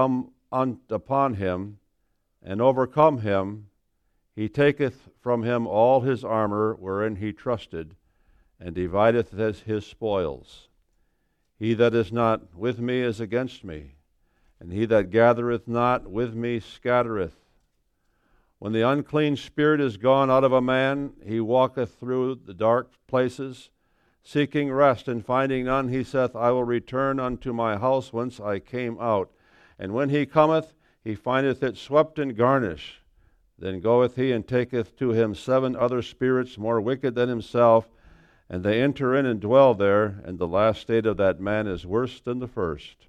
come upon him and overcome him, he taketh from him all his armor wherein he trusted, and divideth his spoils. He that is not with me is against me, and he that gathereth not with me scattereth. When the unclean spirit is gone out of a man, he walketh through the dark places, seeking rest, and finding none, he saith, I will return unto my house whence I came out. And when he cometh, he findeth it swept and garnished. Then goeth he and taketh to him seven other spirits more wicked than himself, and they enter in and dwell there, and the last state of that man is worse than the first.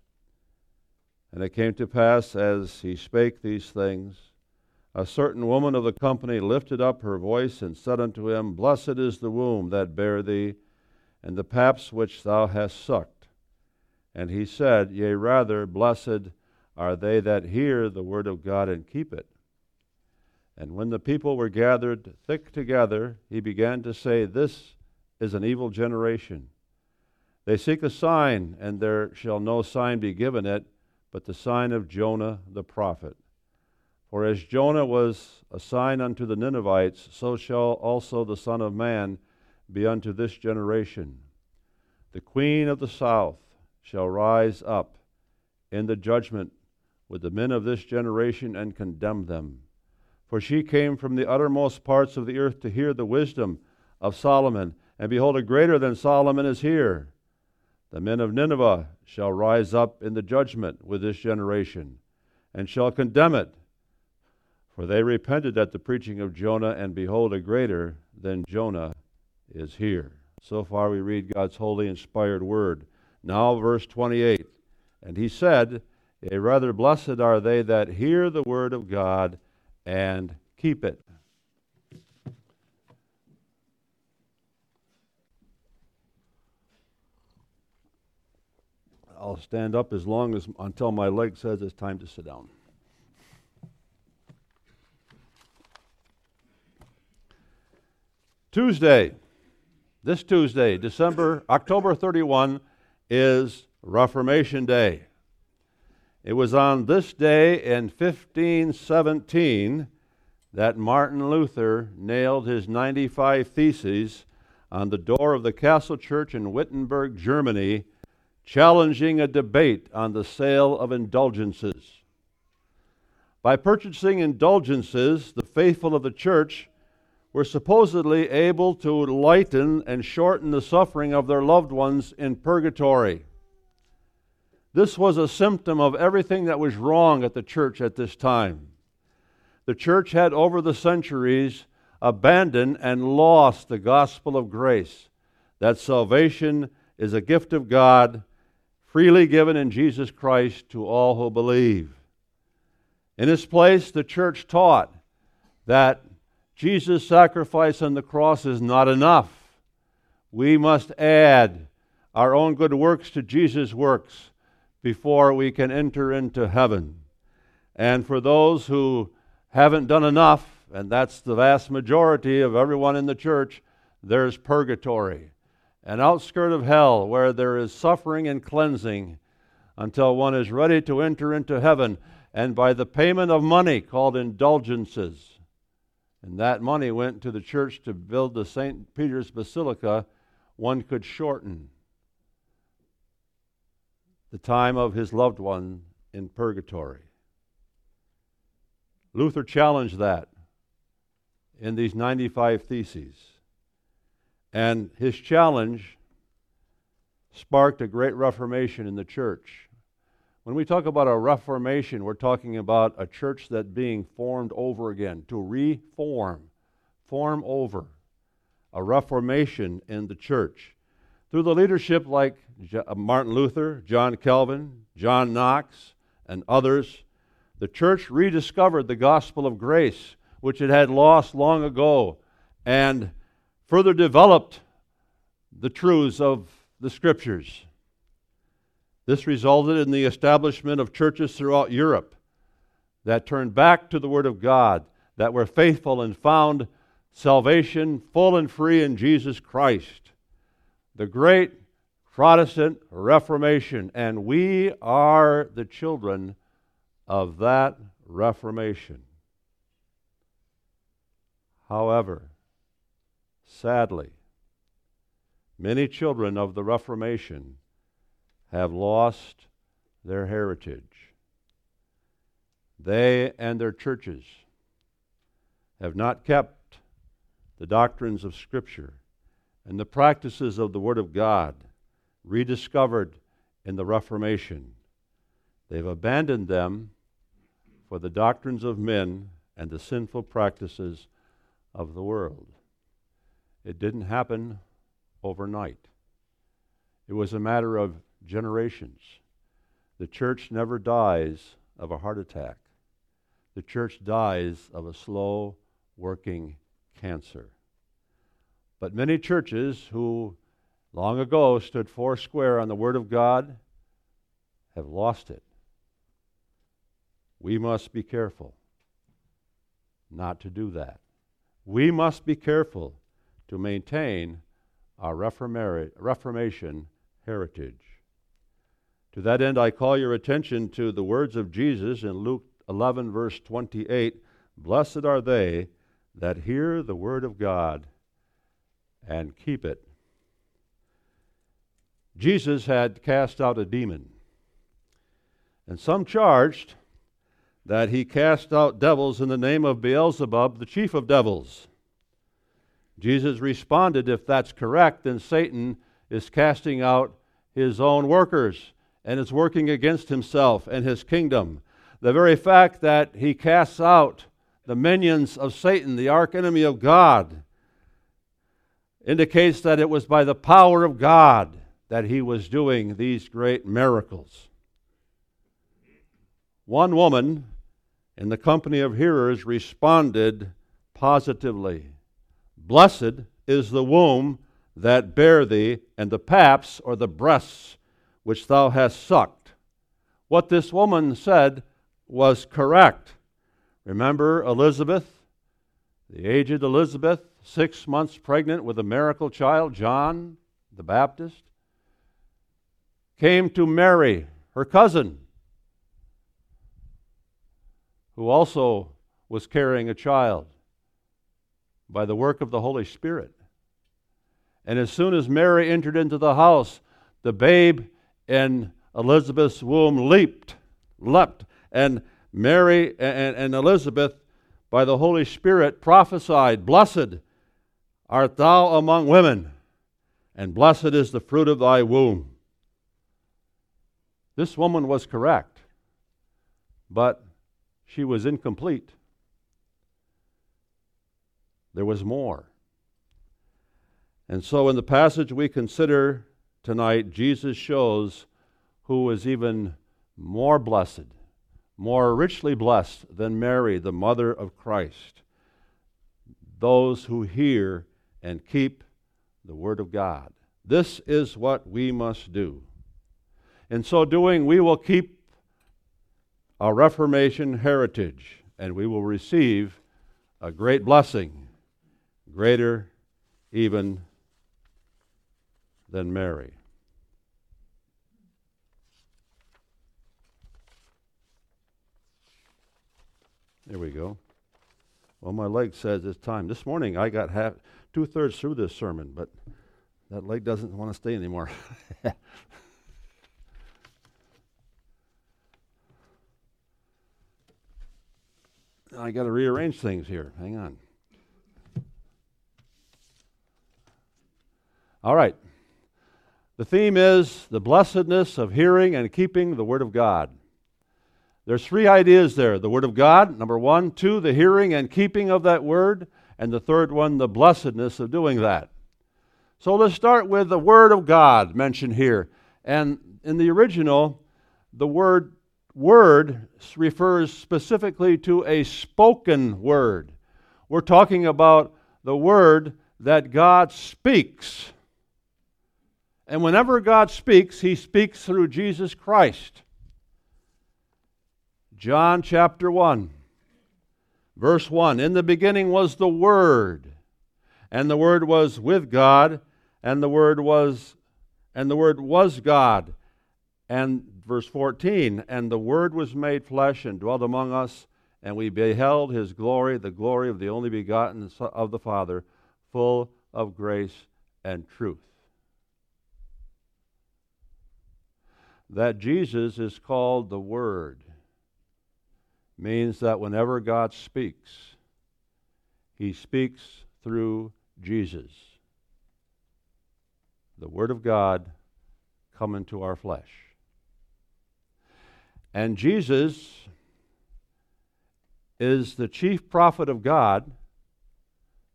And it came to pass, as he spake these things, a certain woman of the company lifted up her voice and said unto him, Blessed is the womb that bare thee, and the paps which thou hast sucked. And he said, Yea, rather, blessed are they that hear the word of God and keep it. And when the people were gathered thick together, he began to say, This is an evil generation. They seek a sign, and there shall no sign be given it, but the sign of Jonah the prophet. For as Jonah was a sign unto the Ninevites, so shall also the Son of Man be unto this generation. The queen of the south shall rise up in the judgment with the men of this generation and condemn them. For she came from the uttermost parts of the earth to hear the wisdom of Solomon, and behold, a greater than Solomon is here. The men of Nineveh shall rise up in the judgment with this generation, and shall condemn it for they repented at the preaching of Jonah, and behold, a greater than Jonah is here. So far, we read God's holy, inspired word. Now, verse 28 And he said, rather blessed are they that hear the word of God and keep it. I'll stand up as long as until my leg says it's time to sit down. Tuesday, this Tuesday, December, October 31, is Reformation Day. It was on this day in 1517 that Martin Luther nailed his 95 Theses on the door of the Castle Church in Wittenberg, Germany, challenging a debate on the sale of indulgences. By purchasing indulgences, the faithful of the church were supposedly able to lighten and shorten the suffering of their loved ones in purgatory. This was a symptom of everything that was wrong at the church at this time. The church had, over the centuries, abandoned and lost the gospel of grace that salvation is a gift of God, freely given in Jesus Christ to all who believe. In this place, the church taught that Jesus' sacrifice on the cross is not enough. We must add our own good works to Jesus' works before we can enter into heaven. And for those who haven't done enough, and that's the vast majority of everyone in the church, there's purgatory, an outskirt of hell where there is suffering and cleansing until one is ready to enter into heaven. And by the payment of money called indulgences, and that money went to the church to build the St. Peter's Basilica, one could shorten the time of his loved one in purgatory. Luther challenged that in these 95 Theses. And his challenge sparked a great reformation in the church. When we talk about a reformation, we're talking about a church that being formed over again, to reform, form over, a reformation in the church. Through the leadership like Uh, Martin Luther, John Calvin, John Knox, and others, the church rediscovered the gospel of grace, which it had lost long ago, and further developed the truths of the scriptures. This resulted in the establishment of churches throughout Europe that turned back to the Word of God, that were faithful and found salvation full and free in Jesus Christ. The great Protestant Reformation, and we are the children of that Reformation. However, sadly, many children of the Reformation have lost their heritage. They and their churches have not kept the doctrines of Scripture and the practices of the Word of God rediscovered in the Reformation. They've abandoned them for the doctrines of men and the sinful practices of the world. It didn't happen overnight, it was a matter of generations. The church never dies of a heart attack, the church dies of a slow working cancer. But many churches who long ago stood foursquare on the Word of God have lost it. We must be careful not to do that. We must be careful to maintain our Reformation heritage. To that end, I call your attention to the words of Jesus in Luke 11, verse 28 Blessed are they that hear the word of God and keep it. Jesus had cast out a demon, and some charged that he cast out devils in the name of Beelzebub, the chief of devils. Jesus responded, If that's correct, then Satan is casting out his own workers and is working against himself and his kingdom. The very fact that he casts out the minions of Satan, the archenemy of God, indicates that it was by the power of God that he was doing these great miracles. One woman in the company of hearers responded positively Blessed is the womb that bare thee, and the paps or the breasts which thou hast sucked. What this woman said was correct. Remember Elizabeth, the aged Elizabeth, six months pregnant with a miracle child, John the Baptist, came to Mary, her cousin, who also was carrying a child by the work of the Holy Spirit. And as soon as Mary entered into the house, the babe in Elizabeth's womb leaped, leapt, and Mary and, and Elizabeth, by the Holy Spirit, prophesied, Blessed art thou among women, and blessed is the fruit of thy womb. This woman was correct, but she was incomplete. There was more. And so, in the passage we consider tonight, Jesus shows who is even more blessed, more richly blessed than Mary, the mother of Christ. Those who hear and keep the Word of God. This is what we must do. In so doing, we will keep our Reformation heritage and we will receive a great blessing, greater even than Mary. There we go. Well, my leg says it's time. This morning I got half, two thirds through this sermon, but that leg doesn't want to stay anymore. I got to rearrange things here. Hang on. All right. The theme is the blessedness of hearing and keeping the Word of God. There's three ideas there the Word of God, number one, two, the hearing and keeping of that Word, and the third one, the blessedness of doing that. So let's start with the Word of God mentioned here. And in the original, the word word refers specifically to a spoken word. We're talking about the word that God speaks. And whenever God speaks, he speaks through Jesus Christ. John chapter 1, verse 1 In the beginning was the Word, and the Word was with God, and the Word was and the Word was God. And verse 14, and the Word was made flesh and dwelt among us, and we beheld his glory, the glory of the only begotten of the Father, full of grace and truth. That Jesus is called the Word means that whenever God speaks, he speaks through Jesus. The Word of God come into our flesh. And Jesus is the chief prophet of God,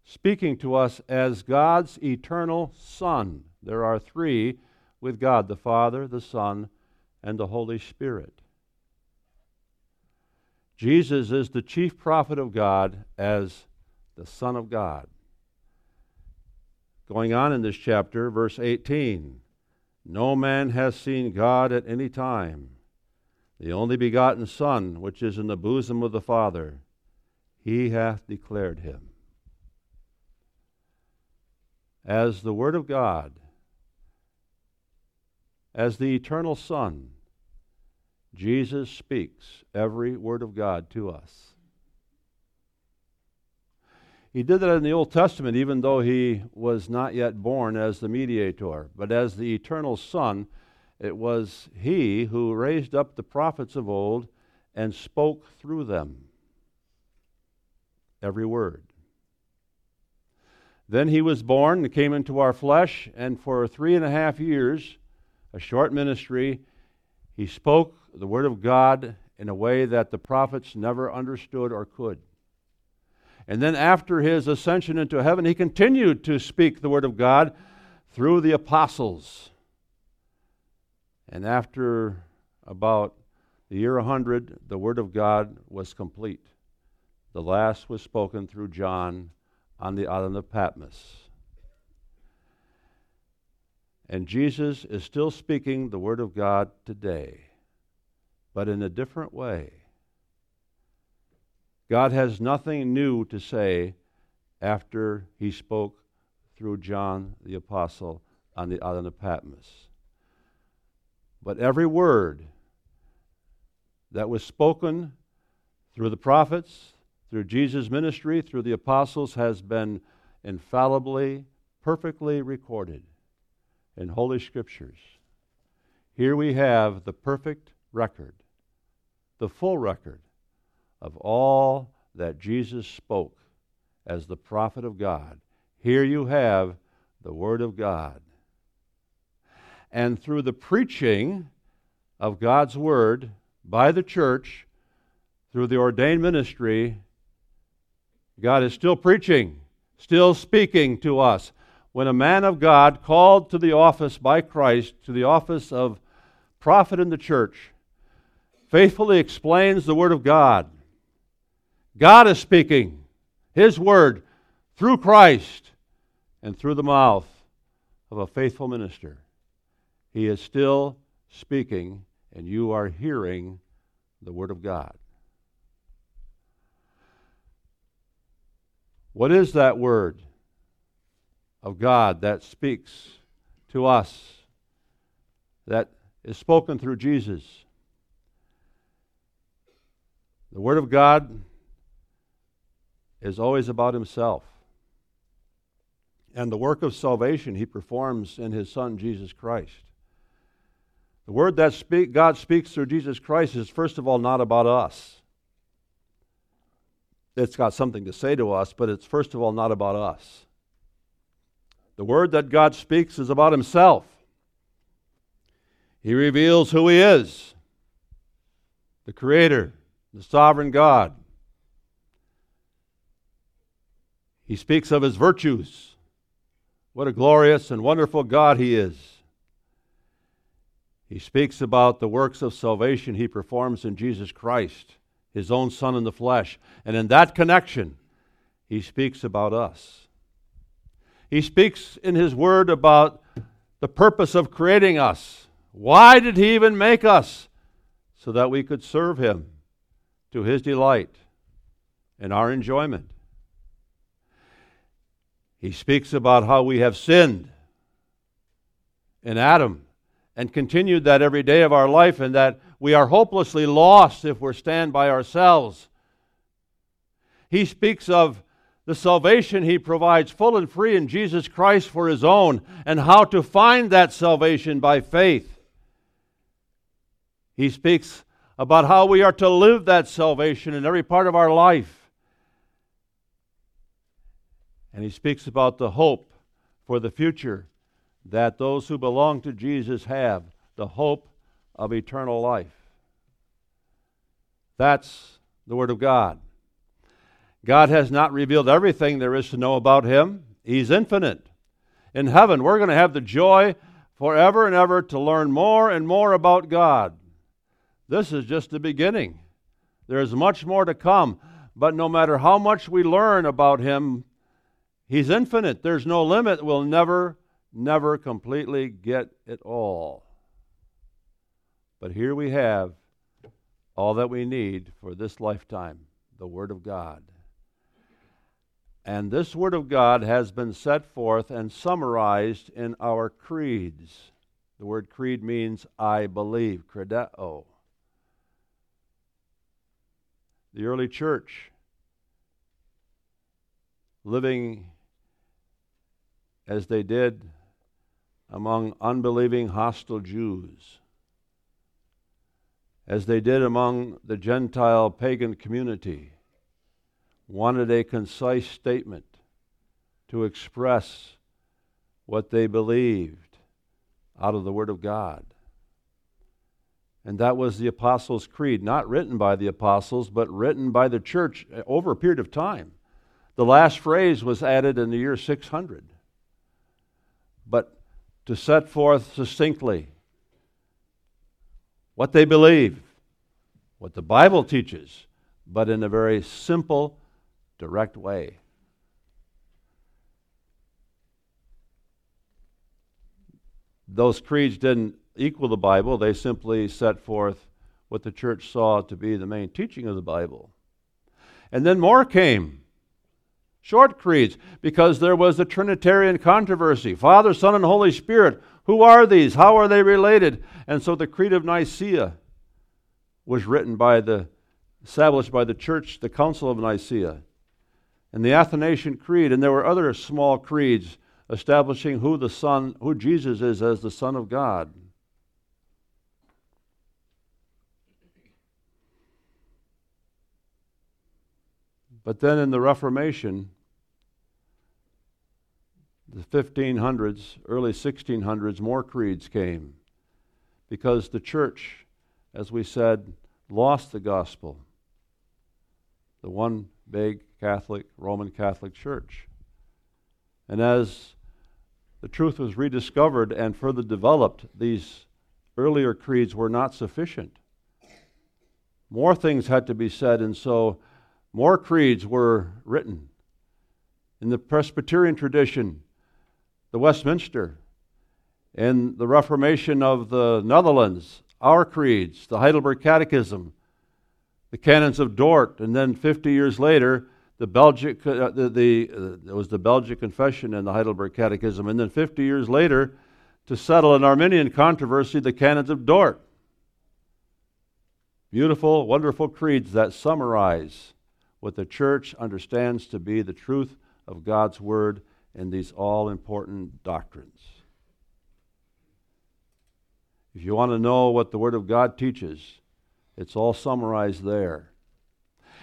speaking to us as God's eternal Son. There are three with God the Father, the Son, and the Holy Spirit. Jesus is the chief prophet of God as the Son of God. Going on in this chapter, verse 18 No man has seen God at any time the only begotten Son, which is in the bosom of the Father, he hath declared him. As the Word of God, as the eternal Son, Jesus speaks every Word of God to us. He did that in the Old Testament, even though he was not yet born as the mediator. But as the eternal Son, it was he who raised up the prophets of old and spoke through them every word. Then he was born and came into our flesh, and for three and a half years, a short ministry, he spoke the word of God in a way that the prophets never understood or could. And then after his ascension into heaven, he continued to speak the word of God through the apostles. And after about the year 100, the Word of God was complete. The last was spoken through John on the island of Patmos. And Jesus is still speaking the Word of God today, but in a different way. God has nothing new to say after he spoke through John the Apostle on the island of Patmos. But every word that was spoken through the prophets, through Jesus' ministry, through the apostles, has been infallibly, perfectly recorded in Holy Scriptures. Here we have the perfect record, the full record of all that Jesus spoke as the prophet of God. Here you have the Word of God and through the preaching of God's Word by the church, through the ordained ministry, God is still preaching, still speaking to us. When a man of God called to the office by Christ, to the office of prophet in the church, faithfully explains the Word of God, God is speaking His Word through Christ and through the mouth of a faithful minister. He is still speaking, and you are hearing the Word of God. What is that Word of God that speaks to us, that is spoken through Jesus? The Word of God is always about Himself and the work of salvation He performs in His Son, Jesus Christ. The word that speak, God speaks through Jesus Christ is, first of all, not about us. It's got something to say to us, but it's, first of all, not about us. The word that God speaks is about Himself. He reveals who He is the Creator, the sovereign God. He speaks of His virtues. What a glorious and wonderful God He is. He speaks about the works of salvation he performs in Jesus Christ, his own Son in the flesh. And in that connection, he speaks about us. He speaks in his word about the purpose of creating us. Why did he even make us? So that we could serve him to his delight and our enjoyment. He speaks about how we have sinned in Adam and continued that every day of our life, and that we are hopelessly lost if we stand by ourselves. He speaks of the salvation he provides full and free in Jesus Christ for his own, and how to find that salvation by faith. He speaks about how we are to live that salvation in every part of our life. And he speaks about the hope for the future that those who belong to Jesus have the hope of eternal life. That's the Word of God. God has not revealed everything there is to know about Him, He's infinite. In heaven, we're going to have the joy forever and ever to learn more and more about God. This is just the beginning. There is much more to come, but no matter how much we learn about Him, He's infinite. There's no limit. We'll never never completely get it all. But here we have all that we need for this lifetime the Word of God. And this Word of God has been set forth and summarized in our creeds. The word creed means I believe, credo. The early church, living as they did among unbelieving hostile Jews, as they did among the Gentile pagan community, wanted a concise statement to express what they believed out of the Word of God. And that was the Apostles' Creed, not written by the apostles, but written by the church over a period of time. The last phrase was added in the year 600. But to set forth succinctly what they believe, what the Bible teaches, but in a very simple, direct way. Those creeds didn't equal the Bible, they simply set forth what the church saw to be the main teaching of the Bible. And then more came short creeds, because there was a Trinitarian controversy Father, Son, and Holy Spirit. Who are these? How are they related? And so the Creed of Nicaea was written by the, established by the church, the Council of Nicaea, and the Athanasian Creed, and there were other small creeds establishing who the Son, who Jesus is as the Son of God. But then in the Reformation, the 1500s, early 1600s, more creeds came because the church, as we said, lost the gospel. The one big Catholic, Roman Catholic Church. And as the truth was rediscovered and further developed, these earlier creeds were not sufficient. More things had to be said, and so more creeds were written. In the Presbyterian tradition, the Westminster, in the Reformation of the Netherlands, our creeds, the Heidelberg Catechism, the Canons of Dort, and then 50 years later, the Belgic, uh, the, the uh, it was the Belgic Confession and the Heidelberg Catechism, and then 50 years later, to settle an Arminian controversy, the Canons of Dort. Beautiful, wonderful creeds that summarize what the church understands to be the truth of God's Word in these all important doctrines. If you want to know what the Word of God teaches, it's all summarized there.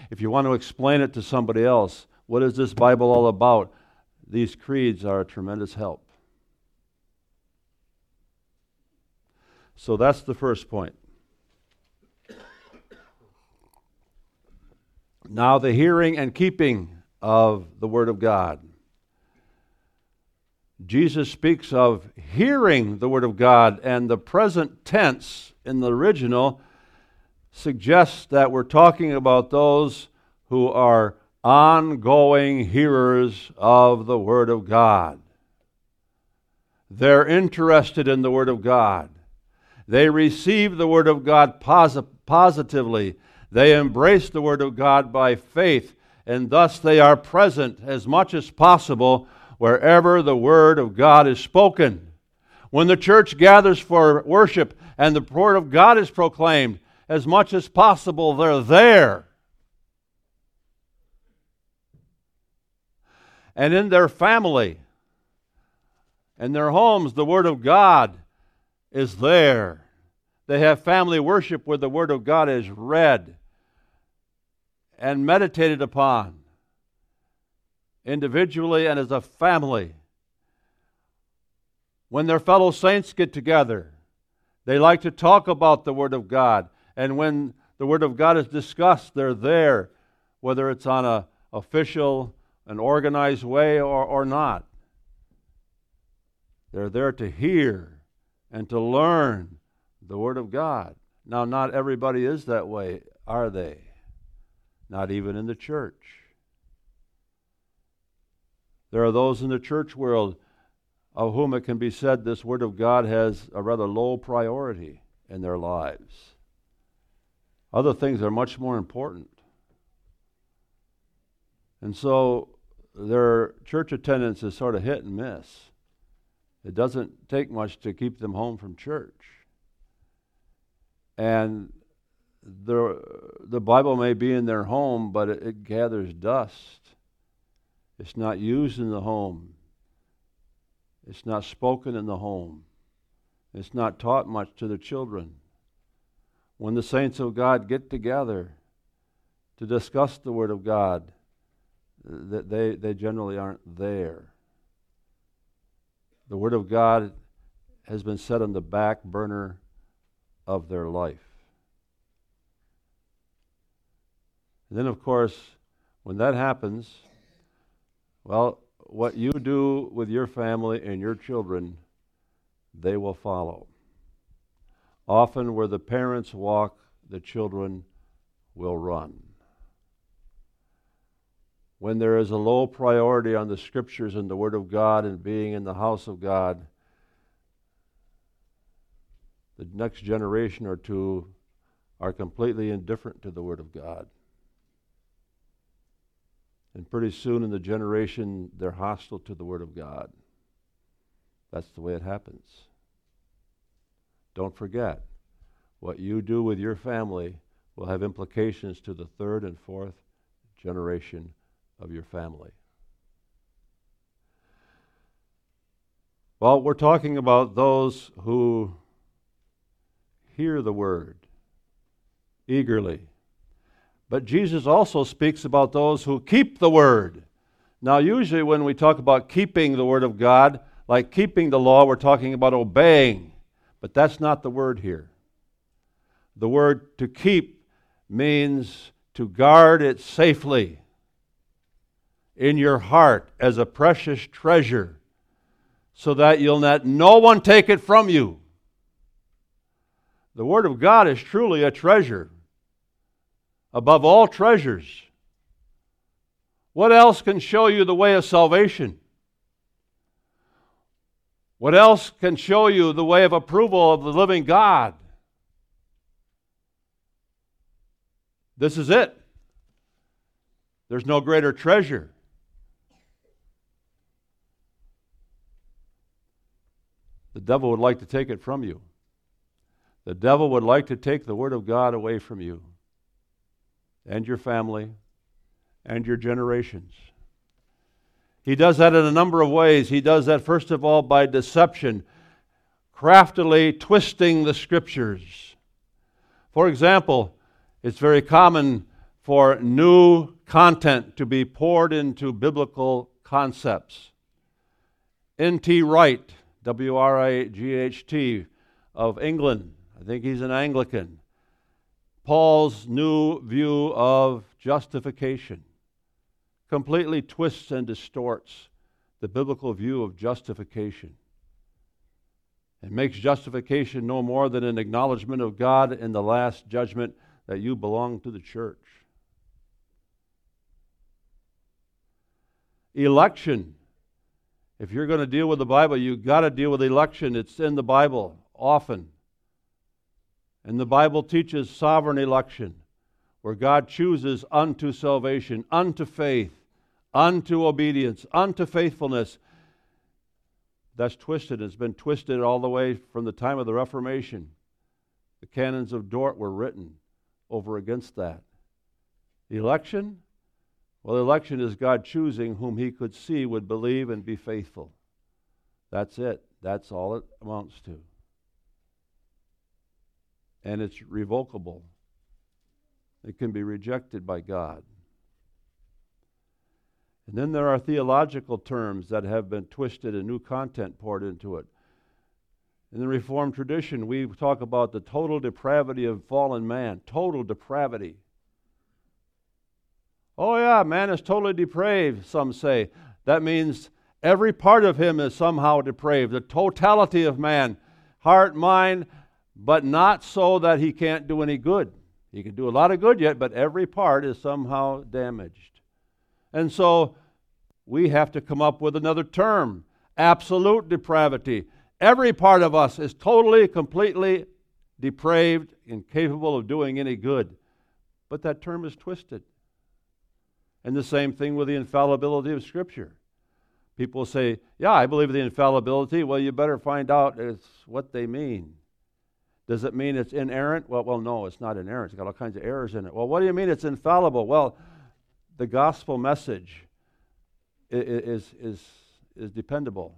If you want to explain it to somebody else, what is this Bible all about? These creeds are a tremendous help. So that's the first point. Now, the hearing and keeping of the Word of God. Jesus speaks of hearing the Word of God, and the present tense in the original suggests that we're talking about those who are ongoing hearers of the Word of God. They're interested in the Word of God. They receive the Word of God posi- positively. They embrace the Word of God by faith, and thus they are present as much as possible wherever the Word of God is spoken. When the church gathers for worship and the word of God is proclaimed, as much as possible, they're there. And in their family, in their homes, the Word of God is there. They have family worship where the Word of God is read and meditated upon individually and as a family. When their fellow saints get together, they like to talk about the Word of God. And when the Word of God is discussed, they're there, whether it's on an official, an organized way or, or not. They're there to hear and to learn the Word of God. Now, not everybody is that way, are they? Not even in the church. There are those in the church world of whom it can be said this Word of God has a rather low priority in their lives. Other things are much more important. And so their church attendance is sort of hit and miss. It doesn't take much to keep them home from church. And the, the Bible may be in their home, but it, it gathers dust. It's not used in the home. It's not spoken in the home. It's not taught much to the children. When the saints of God get together to discuss the Word of God, they, they generally aren't there. The Word of God has been set on the back burner of their life. And then, of course, when that happens, well, what you do with your family and your children, they will follow. Often, where the parents walk, the children will run. When there is a low priority on the scriptures and the Word of God and being in the house of God, the next generation or two are completely indifferent to the Word of God. And pretty soon in the generation, they're hostile to the Word of God. That's the way it happens. Don't forget, what you do with your family will have implications to the third and fourth generation of your family. Well, we're talking about those who hear the word eagerly. But Jesus also speaks about those who keep the word. Now, usually when we talk about keeping the word of God, like keeping the law, we're talking about obeying. But that's not the word here. The word to keep means to guard it safely in your heart as a precious treasure so that you'll let no one take it from you. The Word of God is truly a treasure above all treasures. What else can show you the way of salvation? What else can show you the way of approval of the living God? This is it. There's no greater treasure. The devil would like to take it from you. The devil would like to take the Word of God away from you and your family and your generations. He does that in a number of ways. He does that, first of all, by deception, craftily twisting the Scriptures. For example, it's very common for new content to be poured into biblical concepts. N.T. Wright W R I G H T of England. I think he's an Anglican. Paul's new view of justification completely twists and distorts the biblical view of justification. and makes justification no more than an acknowledgement of God in the last judgment that you belong to the church. Election if you're going to deal with the Bible, you've got to deal with election. It's in the Bible often. And the Bible teaches sovereign election, where God chooses unto salvation, unto faith, unto obedience, unto faithfulness. That's twisted. It's been twisted all the way from the time of the Reformation. The canons of Dort were written over against that. Election? Well, election is God choosing whom he could see would believe and be faithful. That's it. That's all it amounts to. And it's revocable, it can be rejected by God. And then there are theological terms that have been twisted and new content poured into it. In the Reformed tradition, we talk about the total depravity of fallen man. Total depravity. Oh, yeah, man is totally depraved, some say. That means every part of him is somehow depraved. The totality of man, heart, mind, but not so that he can't do any good. He can do a lot of good yet, but every part is somehow damaged. And so we have to come up with another term absolute depravity. Every part of us is totally, completely depraved, incapable of doing any good. But that term is twisted. And the same thing with the infallibility of Scripture. People say, Yeah, I believe the infallibility. Well, you better find out it's what they mean. Does it mean it's inerrant? Well, well, no, it's not inerrant. It's got all kinds of errors in it. Well, what do you mean it's infallible? Well, the gospel message is, is, is dependable.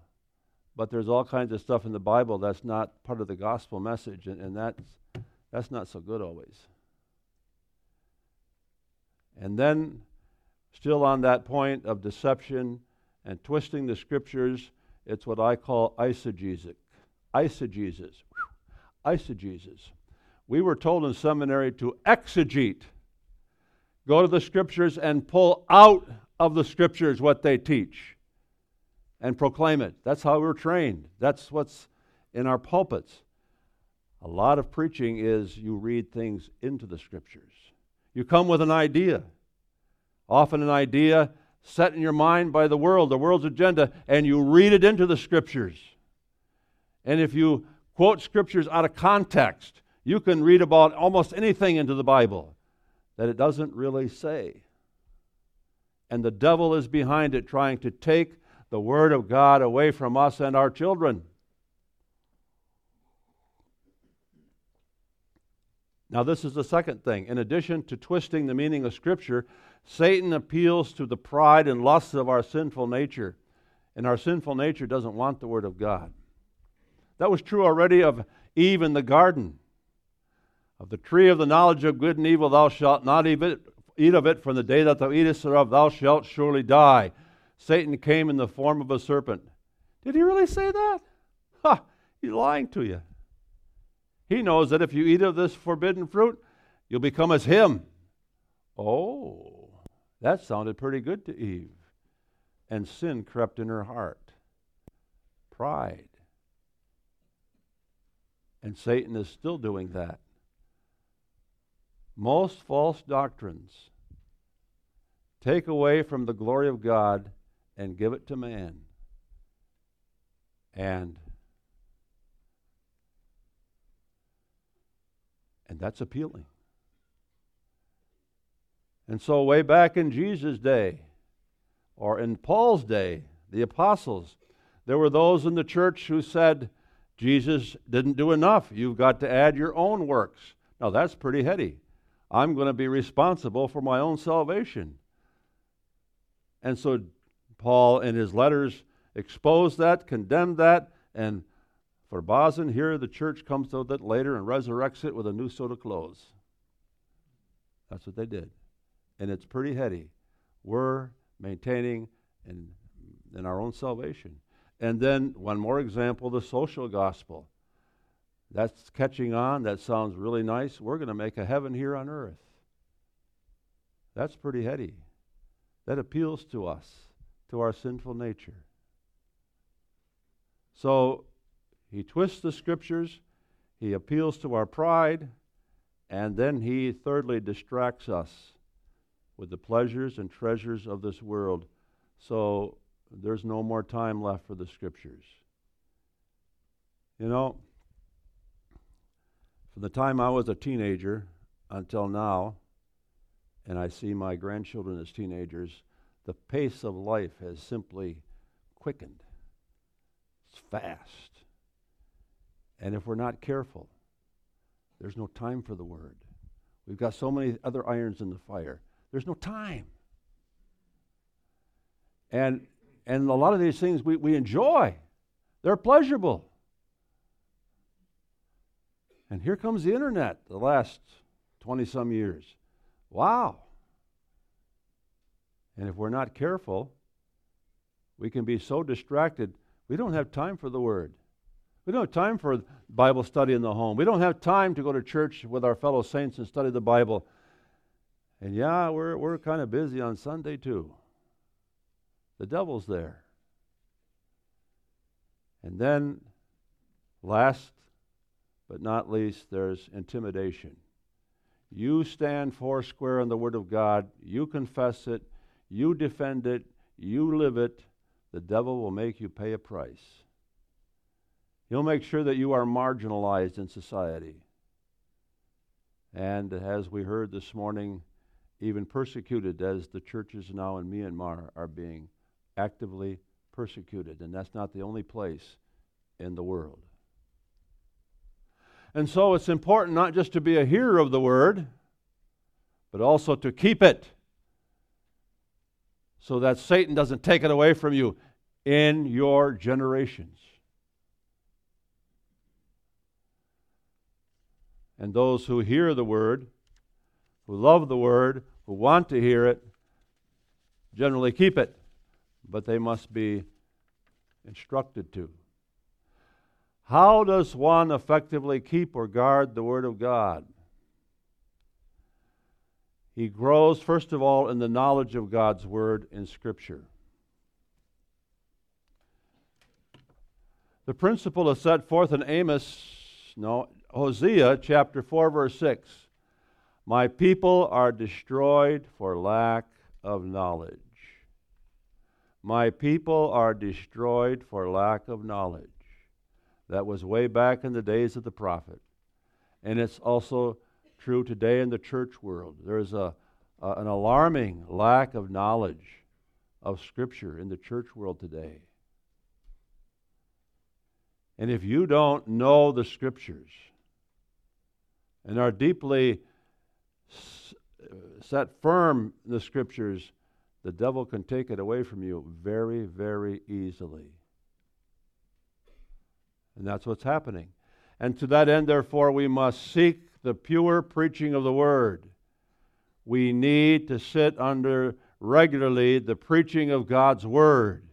But there's all kinds of stuff in the Bible that's not part of the gospel message, and, and that's, that's not so good always. And then, still on that point of deception and twisting the scriptures, it's what I call eisegesic. Eisegesis. Eisegesis. We were told in seminary to exegete, go to the scriptures and pull out of the scriptures what they teach and proclaim it. That's how we're trained. That's what's in our pulpits. A lot of preaching is you read things into the scriptures. You come with an idea, often an idea set in your mind by the world, the world's agenda, and you read it into the scriptures. And if you quote scriptures out of context, you can read about almost anything into the Bible that it doesn't really say and the devil is behind it, trying to take the Word of God away from us and our children. Now, this is the second thing. In addition to twisting the meaning of Scripture, Satan appeals to the pride and lusts of our sinful nature. And our sinful nature doesn't want the Word of God. That was true already of Eve in the garden. Of the tree of the knowledge of good and evil, thou shalt not eat of it, from the day that thou eatest thereof, thou shalt surely die. Satan came in the form of a serpent. Did he really say that? Ha! He's lying to you. He knows that if you eat of this forbidden fruit, you'll become as him. Oh, that sounded pretty good to Eve. And sin crept in her heart. Pride. And Satan is still doing that. Most false doctrines take away from the glory of God and give it to man. And and that's appealing. And so way back in Jesus' day or in Paul's day, the apostles, there were those in the church who said Jesus didn't do enough. You've got to add your own works. Now that's pretty heady. I'm going to be responsible for my own salvation. And so Paul, in his letters, exposed that, condemned that, and for Bazin, here the church comes to that later and resurrects it with a new suit of clothes. That's what they did. And it's pretty heady. We're maintaining in, in our own salvation. And then one more example the social gospel. That's catching on. That sounds really nice. We're going to make a heaven here on earth. That's pretty heady. That appeals to us, to our sinful nature. So he twists the scriptures, he appeals to our pride, and then he thirdly distracts us with the pleasures and treasures of this world. So there's no more time left for the scriptures. You know, from the time I was a teenager until now, and I see my grandchildren as teenagers, the pace of life has simply quickened It's fast. And if we're not careful, there's no time for the Word. We've got so many other irons in the fire. There's no time. And, and a lot of these things we, we enjoy, they're pleasurable. And here comes the internet the last 20 some years. Wow. And if we're not careful, we can be so distracted, we don't have time for the Word. We don't have time for Bible study in the home. We don't have time to go to church with our fellow saints and study the Bible. And yeah, we're, we're kind of busy on Sunday too. The devil's there. And then, last but not least, there's intimidation. You stand foursquare in the Word of God, you confess it, you defend it, you live it, the devil will make you pay a price. He'll make sure that you are marginalized in society. And as we heard this morning, even persecuted as the churches now in Myanmar are being actively persecuted. And that's not the only place in the world. And so it's important not just to be a hearer of the word, but also to keep it so that Satan doesn't take it away from you in your generations. And those who hear the word, who love the word, who want to hear it, generally keep it, but they must be instructed to. How does one effectively keep or guard the Word of God? He grows, first of all, in the knowledge of God's Word in Scripture. The principle is set forth in Amos, no, Hosea chapter 4, verse 6. My people are destroyed for lack of knowledge. My people are destroyed for lack of knowledge. That was way back in the days of the prophet. And it's also true today in the church world. There's a, a, an alarming lack of knowledge of Scripture in the church world today. And if you don't know the Scriptures and are deeply set firm in the Scriptures, the devil can take it away from you very, very easily. And that's what's happening. And to that end, therefore, we must seek the pure preaching of the Word. We need to sit under regularly the preaching of God's Word.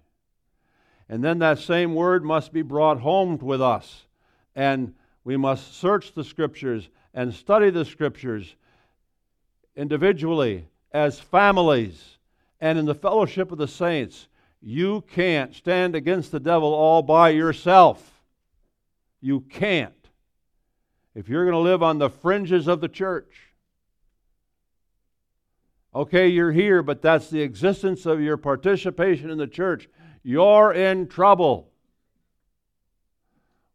And then that same Word must be brought home with us. And we must search the Scriptures and study the Scriptures individually, as families, and in the fellowship of the saints. You can't stand against the devil all by yourself. You can't if you're going to live on the fringes of the church. Okay, you're here, but that's the existence of your participation in the church. You're in trouble.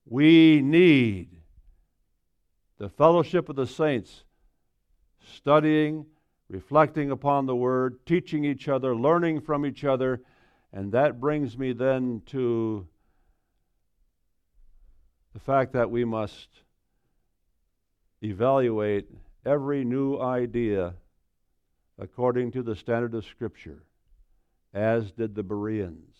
We need the fellowship of the saints, studying, reflecting upon the Word, teaching each other, learning from each other. And that brings me then to the fact that we must evaluate every new idea according to the standard of Scripture, as did the Bereans.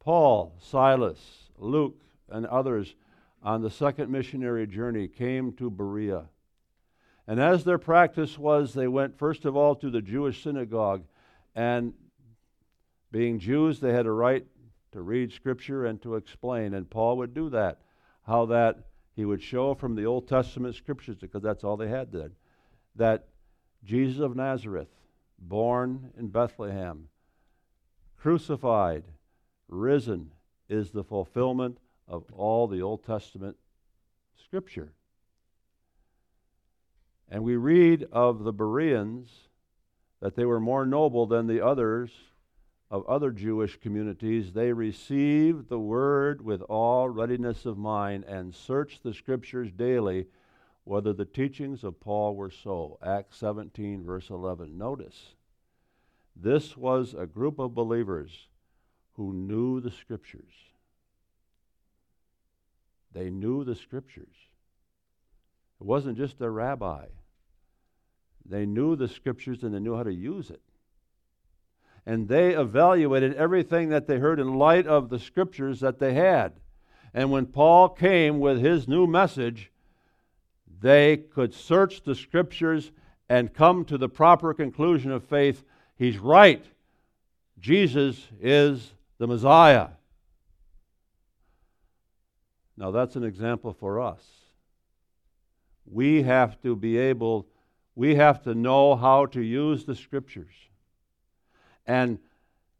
Paul, Silas, Luke, and others on the second missionary journey came to Berea. And as their practice was, they went first of all to the Jewish synagogue, and being Jews, they had a right to read Scripture and to explain, and Paul would do that. How that he would show from the Old Testament scriptures, because that's all they had then, that Jesus of Nazareth, born in Bethlehem, crucified, risen, is the fulfillment of all the Old Testament scripture. And we read of the Bereans that they were more noble than the others of other Jewish communities, they received the word with all readiness of mind and searched the scriptures daily whether the teachings of Paul were so. Acts 17, verse 11. Notice, this was a group of believers who knew the scriptures. They knew the scriptures. It wasn't just a rabbi. They knew the scriptures and they knew how to use it. And they evaluated everything that they heard in light of the scriptures that they had. And when Paul came with his new message, they could search the scriptures and come to the proper conclusion of faith. He's right. Jesus is the Messiah. Now, that's an example for us. We have to be able, we have to know how to use the Scriptures. And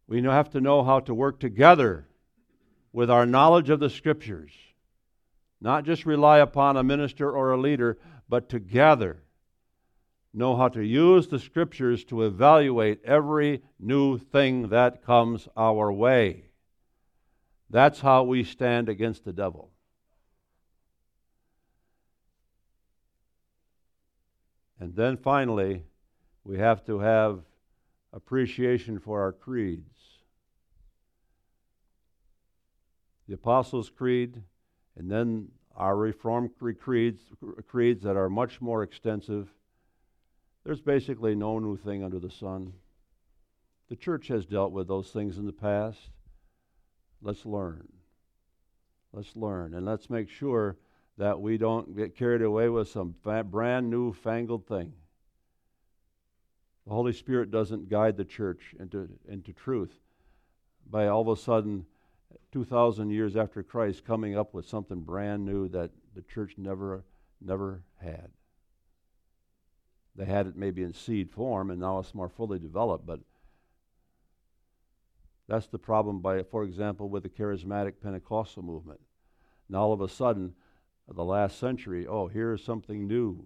we have to know how to work together with our knowledge of the Scriptures. Not just rely upon a minister or a leader, but together know how to use the Scriptures to evaluate every new thing that comes our way. That's how we stand against the devil. And then finally, we have to have appreciation for our creeds. The Apostles' Creed, and then our Reformed creeds, creeds that are much more extensive. There's basically no new thing under the sun. The church has dealt with those things in the past. Let's learn. Let's learn. And let's make sure that we don't get carried away with some brand new fangled thing. The Holy Spirit doesn't guide the church into, into truth by all of a sudden, 2,000 years after Christ, coming up with something brand new that the church never, never had. They had it maybe in seed form, and now it's more fully developed, but that's the problem by, for example, with the charismatic Pentecostal movement. Now all of a sudden, the last century, oh, here's something new.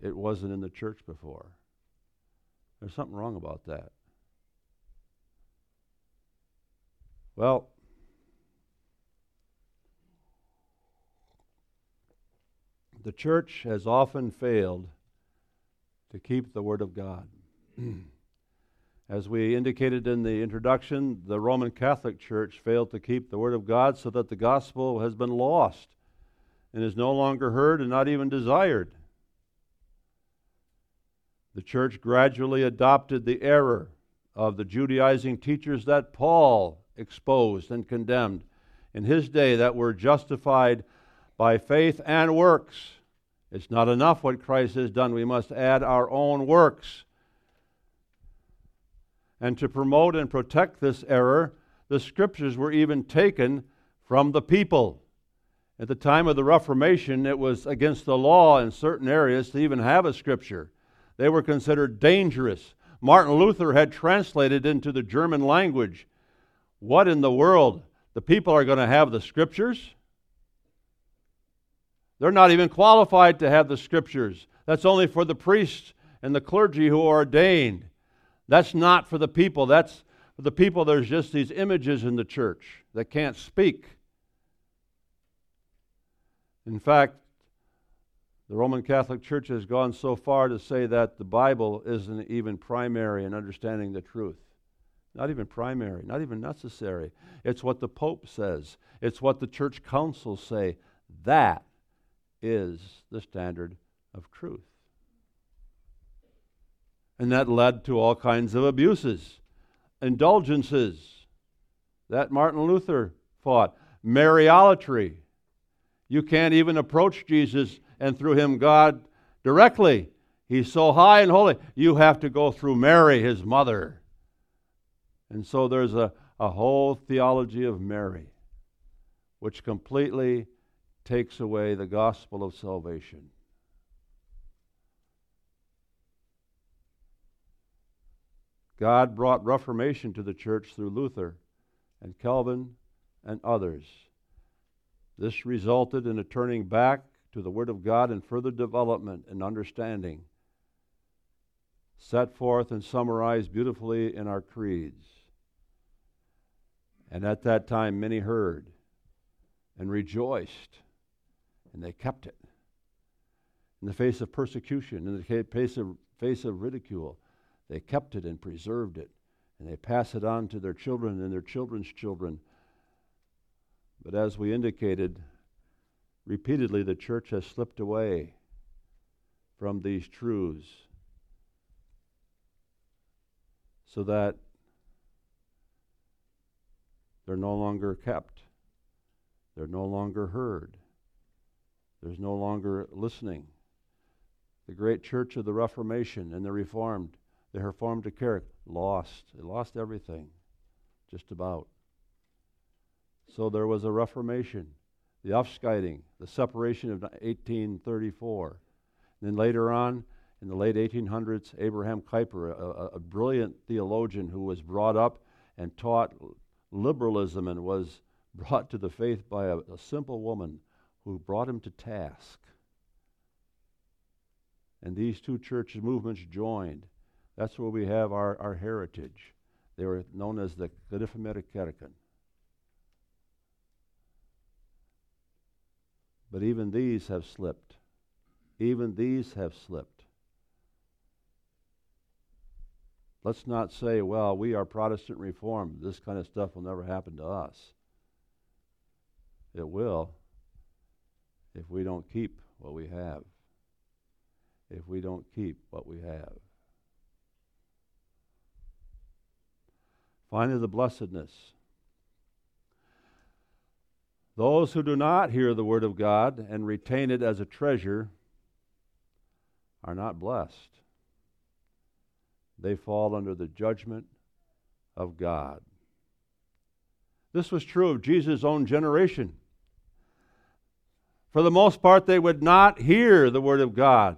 It wasn't in the church before. There's something wrong about that. Well, the church has often failed to keep the Word of God. As we indicated in the introduction, the Roman Catholic Church failed to keep the Word of God so that the gospel has been lost and is no longer heard and not even desired. The church gradually adopted the error of the Judaizing teachers that Paul exposed and condemned in his day that were justified by faith and works. It's not enough what Christ has done. We must add our own works and to promote and protect this error, the scriptures were even taken from the people. At the time of the Reformation, it was against the law in certain areas to even have a scripture. They were considered dangerous. Martin Luther had translated into the German language. What in the world? The people are going to have the scriptures? They're not even qualified to have the scriptures. That's only for the priests and the clergy who are ordained. That's not for the people. That's for the people, there's just these images in the church that can't speak. In fact, the Roman Catholic Church has gone so far to say that the Bible isn't even primary in understanding the truth. Not even primary, not even necessary. It's what the Pope says, it's what the church councils say. That is the standard of truth. And that led to all kinds of abuses, indulgences that Martin Luther fought, Mariolatry. You can't even approach Jesus and through him God directly. He's so high and holy. You have to go through Mary, his mother. And so there's a, a whole theology of Mary, which completely takes away the gospel of salvation. God brought reformation to the church through Luther and Calvin and others. This resulted in a turning back to the Word of God and further development and understanding, set forth and summarized beautifully in our creeds. And at that time, many heard and rejoiced, and they kept it. In the face of persecution, in the face of, face of ridicule, they kept it and preserved it, and they pass it on to their children and their children's children. But as we indicated, repeatedly the church has slipped away from these truths so that they're no longer kept, they're no longer heard, there's no longer listening. The great church of the Reformation and the Reformed, the Reformed character, lost. It lost everything, just about. So there was a Reformation, the Afscheiding, the separation of 1834. And then later on, in the late 1800s, Abraham Kuyper, a, a, brilliant theologian who was brought up and taught liberalism and was brought to the faith by a, a simple woman who brought him to task. And these two church movements joined. That's where we have our, our heritage. They were known as the Gereformeerde But even these have slipped. Even these have slipped. Let's not say, well, we are Protestant Reformed. This kind of stuff will never happen to us. It will if we don't keep what we have. If we don't keep what we have. Finally, the blessedness. Those who do not hear the word of God and retain it as a treasure are not blessed. They fall under the judgment of God. This was true of Jesus' own generation. For the most part, they would not hear the word of God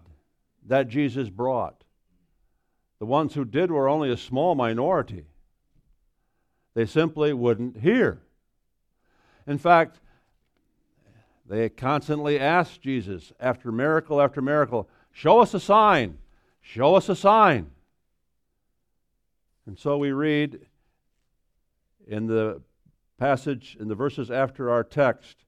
that Jesus brought. The ones who did were only a small minority. They simply wouldn't hear. In fact, they constantly asked Jesus, after miracle after miracle, Show us a sign. Show us a sign. And so we read in the passage, in the verses after our text,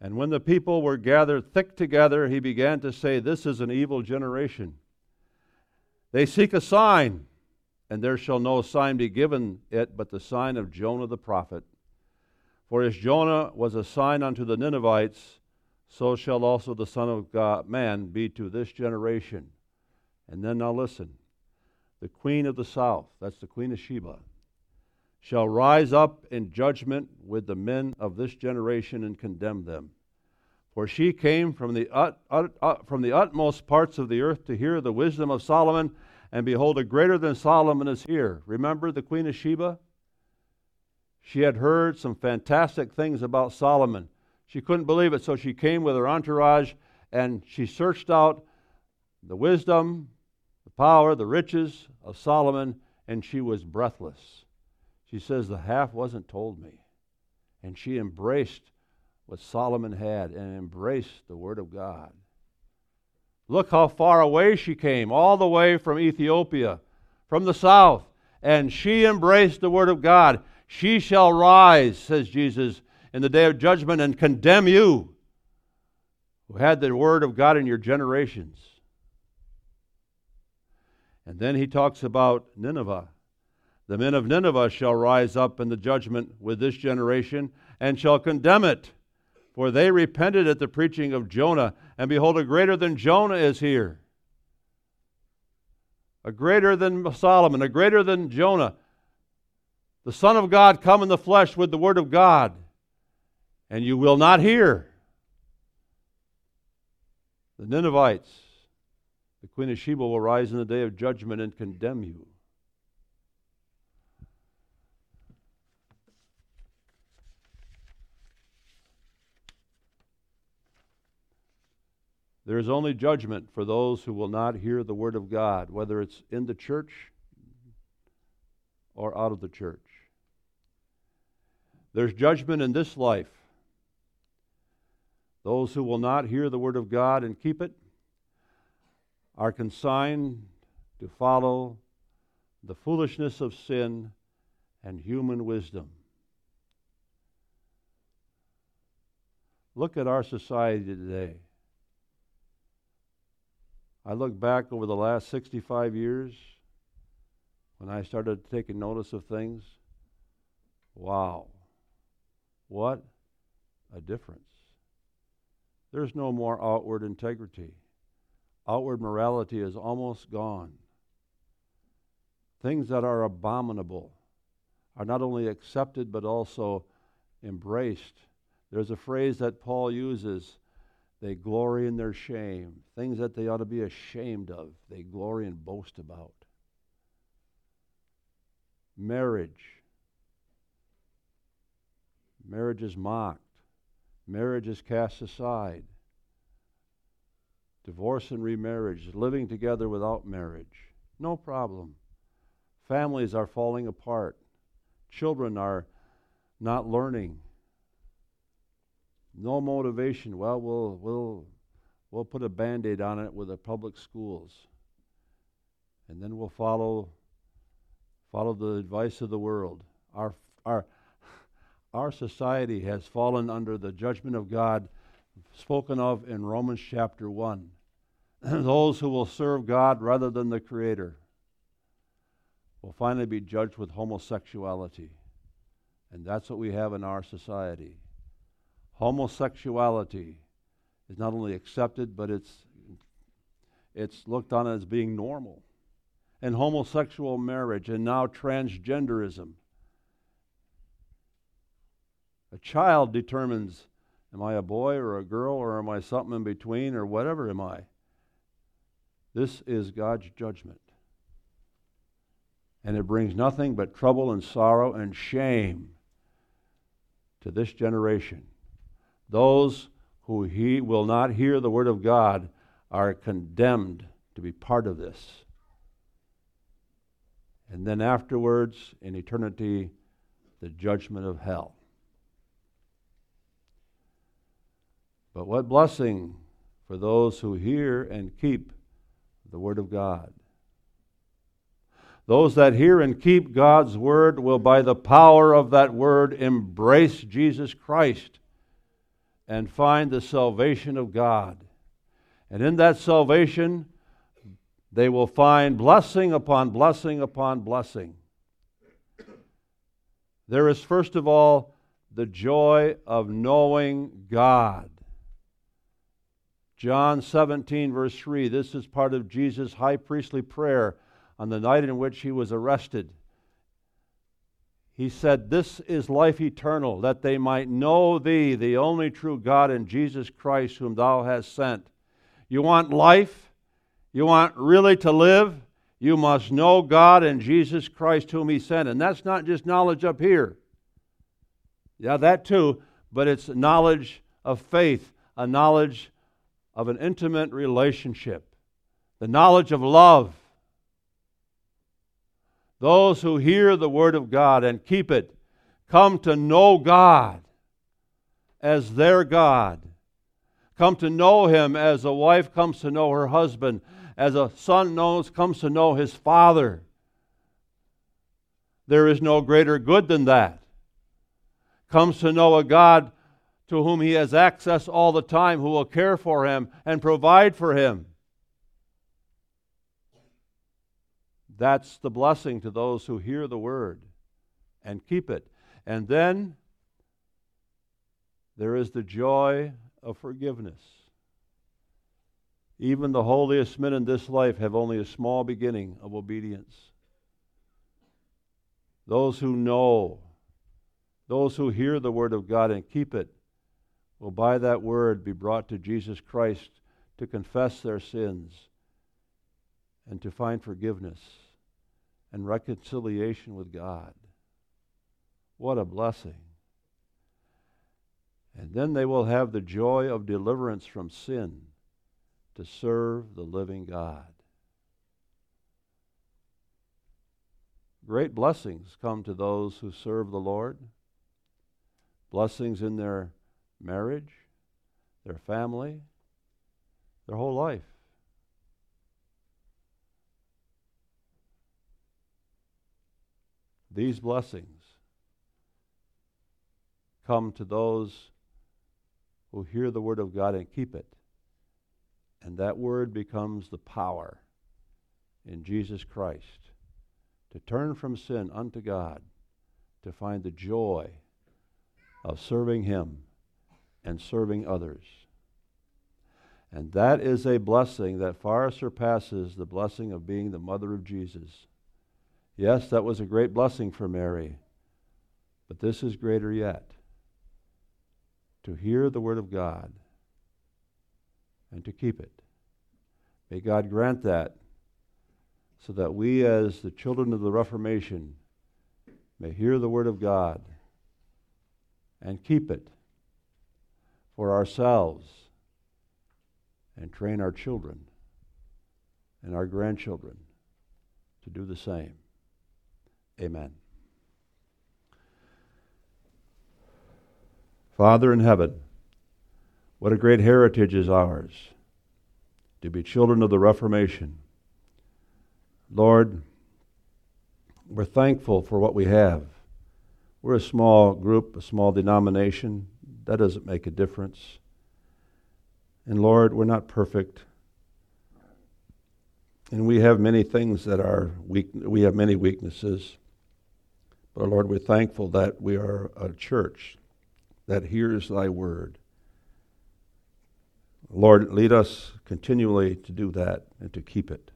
and when the people were gathered thick together, he began to say, This is an evil generation. They seek a sign, and there shall no sign be given it but the sign of Jonah the prophet. For as Jonah was a sign unto the Ninevites, so shall also the Son of God, man be to this generation. And then now listen the queen of the south, that's the queen of Sheba, shall rise up in judgment with the men of this generation and condemn them. For she came from the, ut, ut, ut, from the utmost parts of the earth to hear the wisdom of Solomon, and behold, a greater than Solomon is here. Remember the queen of Sheba? She had heard some fantastic things about Solomon. She couldn't believe it, so she came with her entourage and she searched out the wisdom, the power, the riches of Solomon, and she was breathless. She says, The half wasn't told me. And she embraced what Solomon had and embraced the Word of God. Look how far away she came, all the way from Ethiopia, from the south, and she embraced the Word of God. She shall rise, says Jesus, in the day of judgment and condemn you who had the word of God in your generations. And then he talks about Nineveh. The men of Nineveh shall rise up in the judgment with this generation and shall condemn it. For they repented at the preaching of Jonah, and behold, a greater than Jonah is here. A greater than Solomon, a greater than Jonah. The Son of God come in the flesh with the Word of God and you will not hear. The Ninevites, the Queen of Sheba, will rise in the day of judgment and condemn you. There is only judgment for those who will not hear the word of God, whether it's in the church or out of the church. There's judgment in this life those who will not hear the word of God and keep it are consigned to follow the foolishness of sin and human wisdom. Look at our society today. I look back over the last 65 years when I started taking notice of things. Wow. What a difference. There's no more outward integrity. Outward morality is almost gone. Things that are abominable are not only accepted but also embraced. There's a phrase that Paul uses they glory in their shame. Things that they ought to be ashamed of, they glory and boast about. Marriage. Marriage is mocked. Marriage is cast aside. Divorce and remarriage, living together without marriage, no problem. Families are falling apart. Children are not learning. No motivation. Well, we'll we'll we'll put a band-aid on it with the public schools. And then we'll follow follow the advice of the world. Our our our society has fallen under the judgment of God spoken of in Romans chapter 1. Those who will serve God rather than the Creator will finally be judged with homosexuality. And that's what we have in our society. Homosexuality is not only accepted, but it's, it's looked on as being normal. And homosexual marriage, and now transgenderism. A child determines am I a boy or a girl, or am I something in between, or whatever am I? This is God's judgment. And it brings nothing but trouble and sorrow and shame to this generation. Those who he will not hear the word of God are condemned to be part of this. And then afterwards, in eternity, the judgment of hell. But what blessing for those who hear and keep the Word of God. Those that hear and keep God's Word will, by the power of that Word, embrace Jesus Christ and find the salvation of God. And in that salvation, they will find blessing upon blessing upon blessing. There is, first of all, the joy of knowing God. John 17, verse 3. This is part of Jesus' high priestly prayer on the night in which he was arrested. He said, This is life eternal, that they might know thee, the only true God, and Jesus Christ, whom thou hast sent. You want life? You want really to live? You must know God and Jesus Christ, whom he sent. And that's not just knowledge up here. Yeah, that too, but it's knowledge of faith, a knowledge of an intimate relationship, the knowledge of love. Those who hear the Word of God and keep it come to know God as their God, come to know Him as a wife comes to know her husband, as a son knows, comes to know his father. There is no greater good than that. Comes to know a God to whom he has access all the time, who will care for him and provide for him. That's the blessing to those who hear the word and keep it. And then there is the joy of forgiveness. Even the holiest men in this life have only a small beginning of obedience. Those who know, those who hear the word of God and keep it, will by that word be brought to Jesus Christ to confess their sins and to find forgiveness and reconciliation with God. What a blessing. And then they will have the joy of deliverance from sin to serve the living God. Great blessings come to those who serve the Lord. Blessings in their marriage, their family, their whole life. These blessings come to those who hear the Word of God and keep it. And that Word becomes the power in Jesus Christ to turn from sin unto God, to find the joy of serving Him and serving others. And that is a blessing that far surpasses the blessing of being the mother of Jesus. Yes, that was a great blessing for Mary, but this is greater yet to hear the Word of God and to keep it. May God grant that so that we, as the children of the Reformation, may hear the Word of God and keep it for ourselves and train our children and our grandchildren to do the same. Amen. Father in heaven, what a great heritage is ours to be children of the Reformation. Lord, we're thankful for what we have. We're a small group, a small denomination. That doesn't make a difference. And Lord, we're not perfect. And we have many things that are weak, we have many weaknesses. Lord, we're thankful that we are a church that hears thy word. Lord, lead us continually to do that and to keep it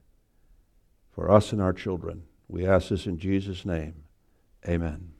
for us and our children. We ask this in Jesus' name. Amen.